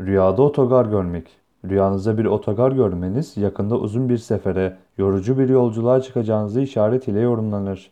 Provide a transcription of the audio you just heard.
Rüyada otogar görmek. Rüyanızda bir otogar görmeniz yakında uzun bir sefere, yorucu bir yolculuğa çıkacağınızı işaret ile yorumlanır.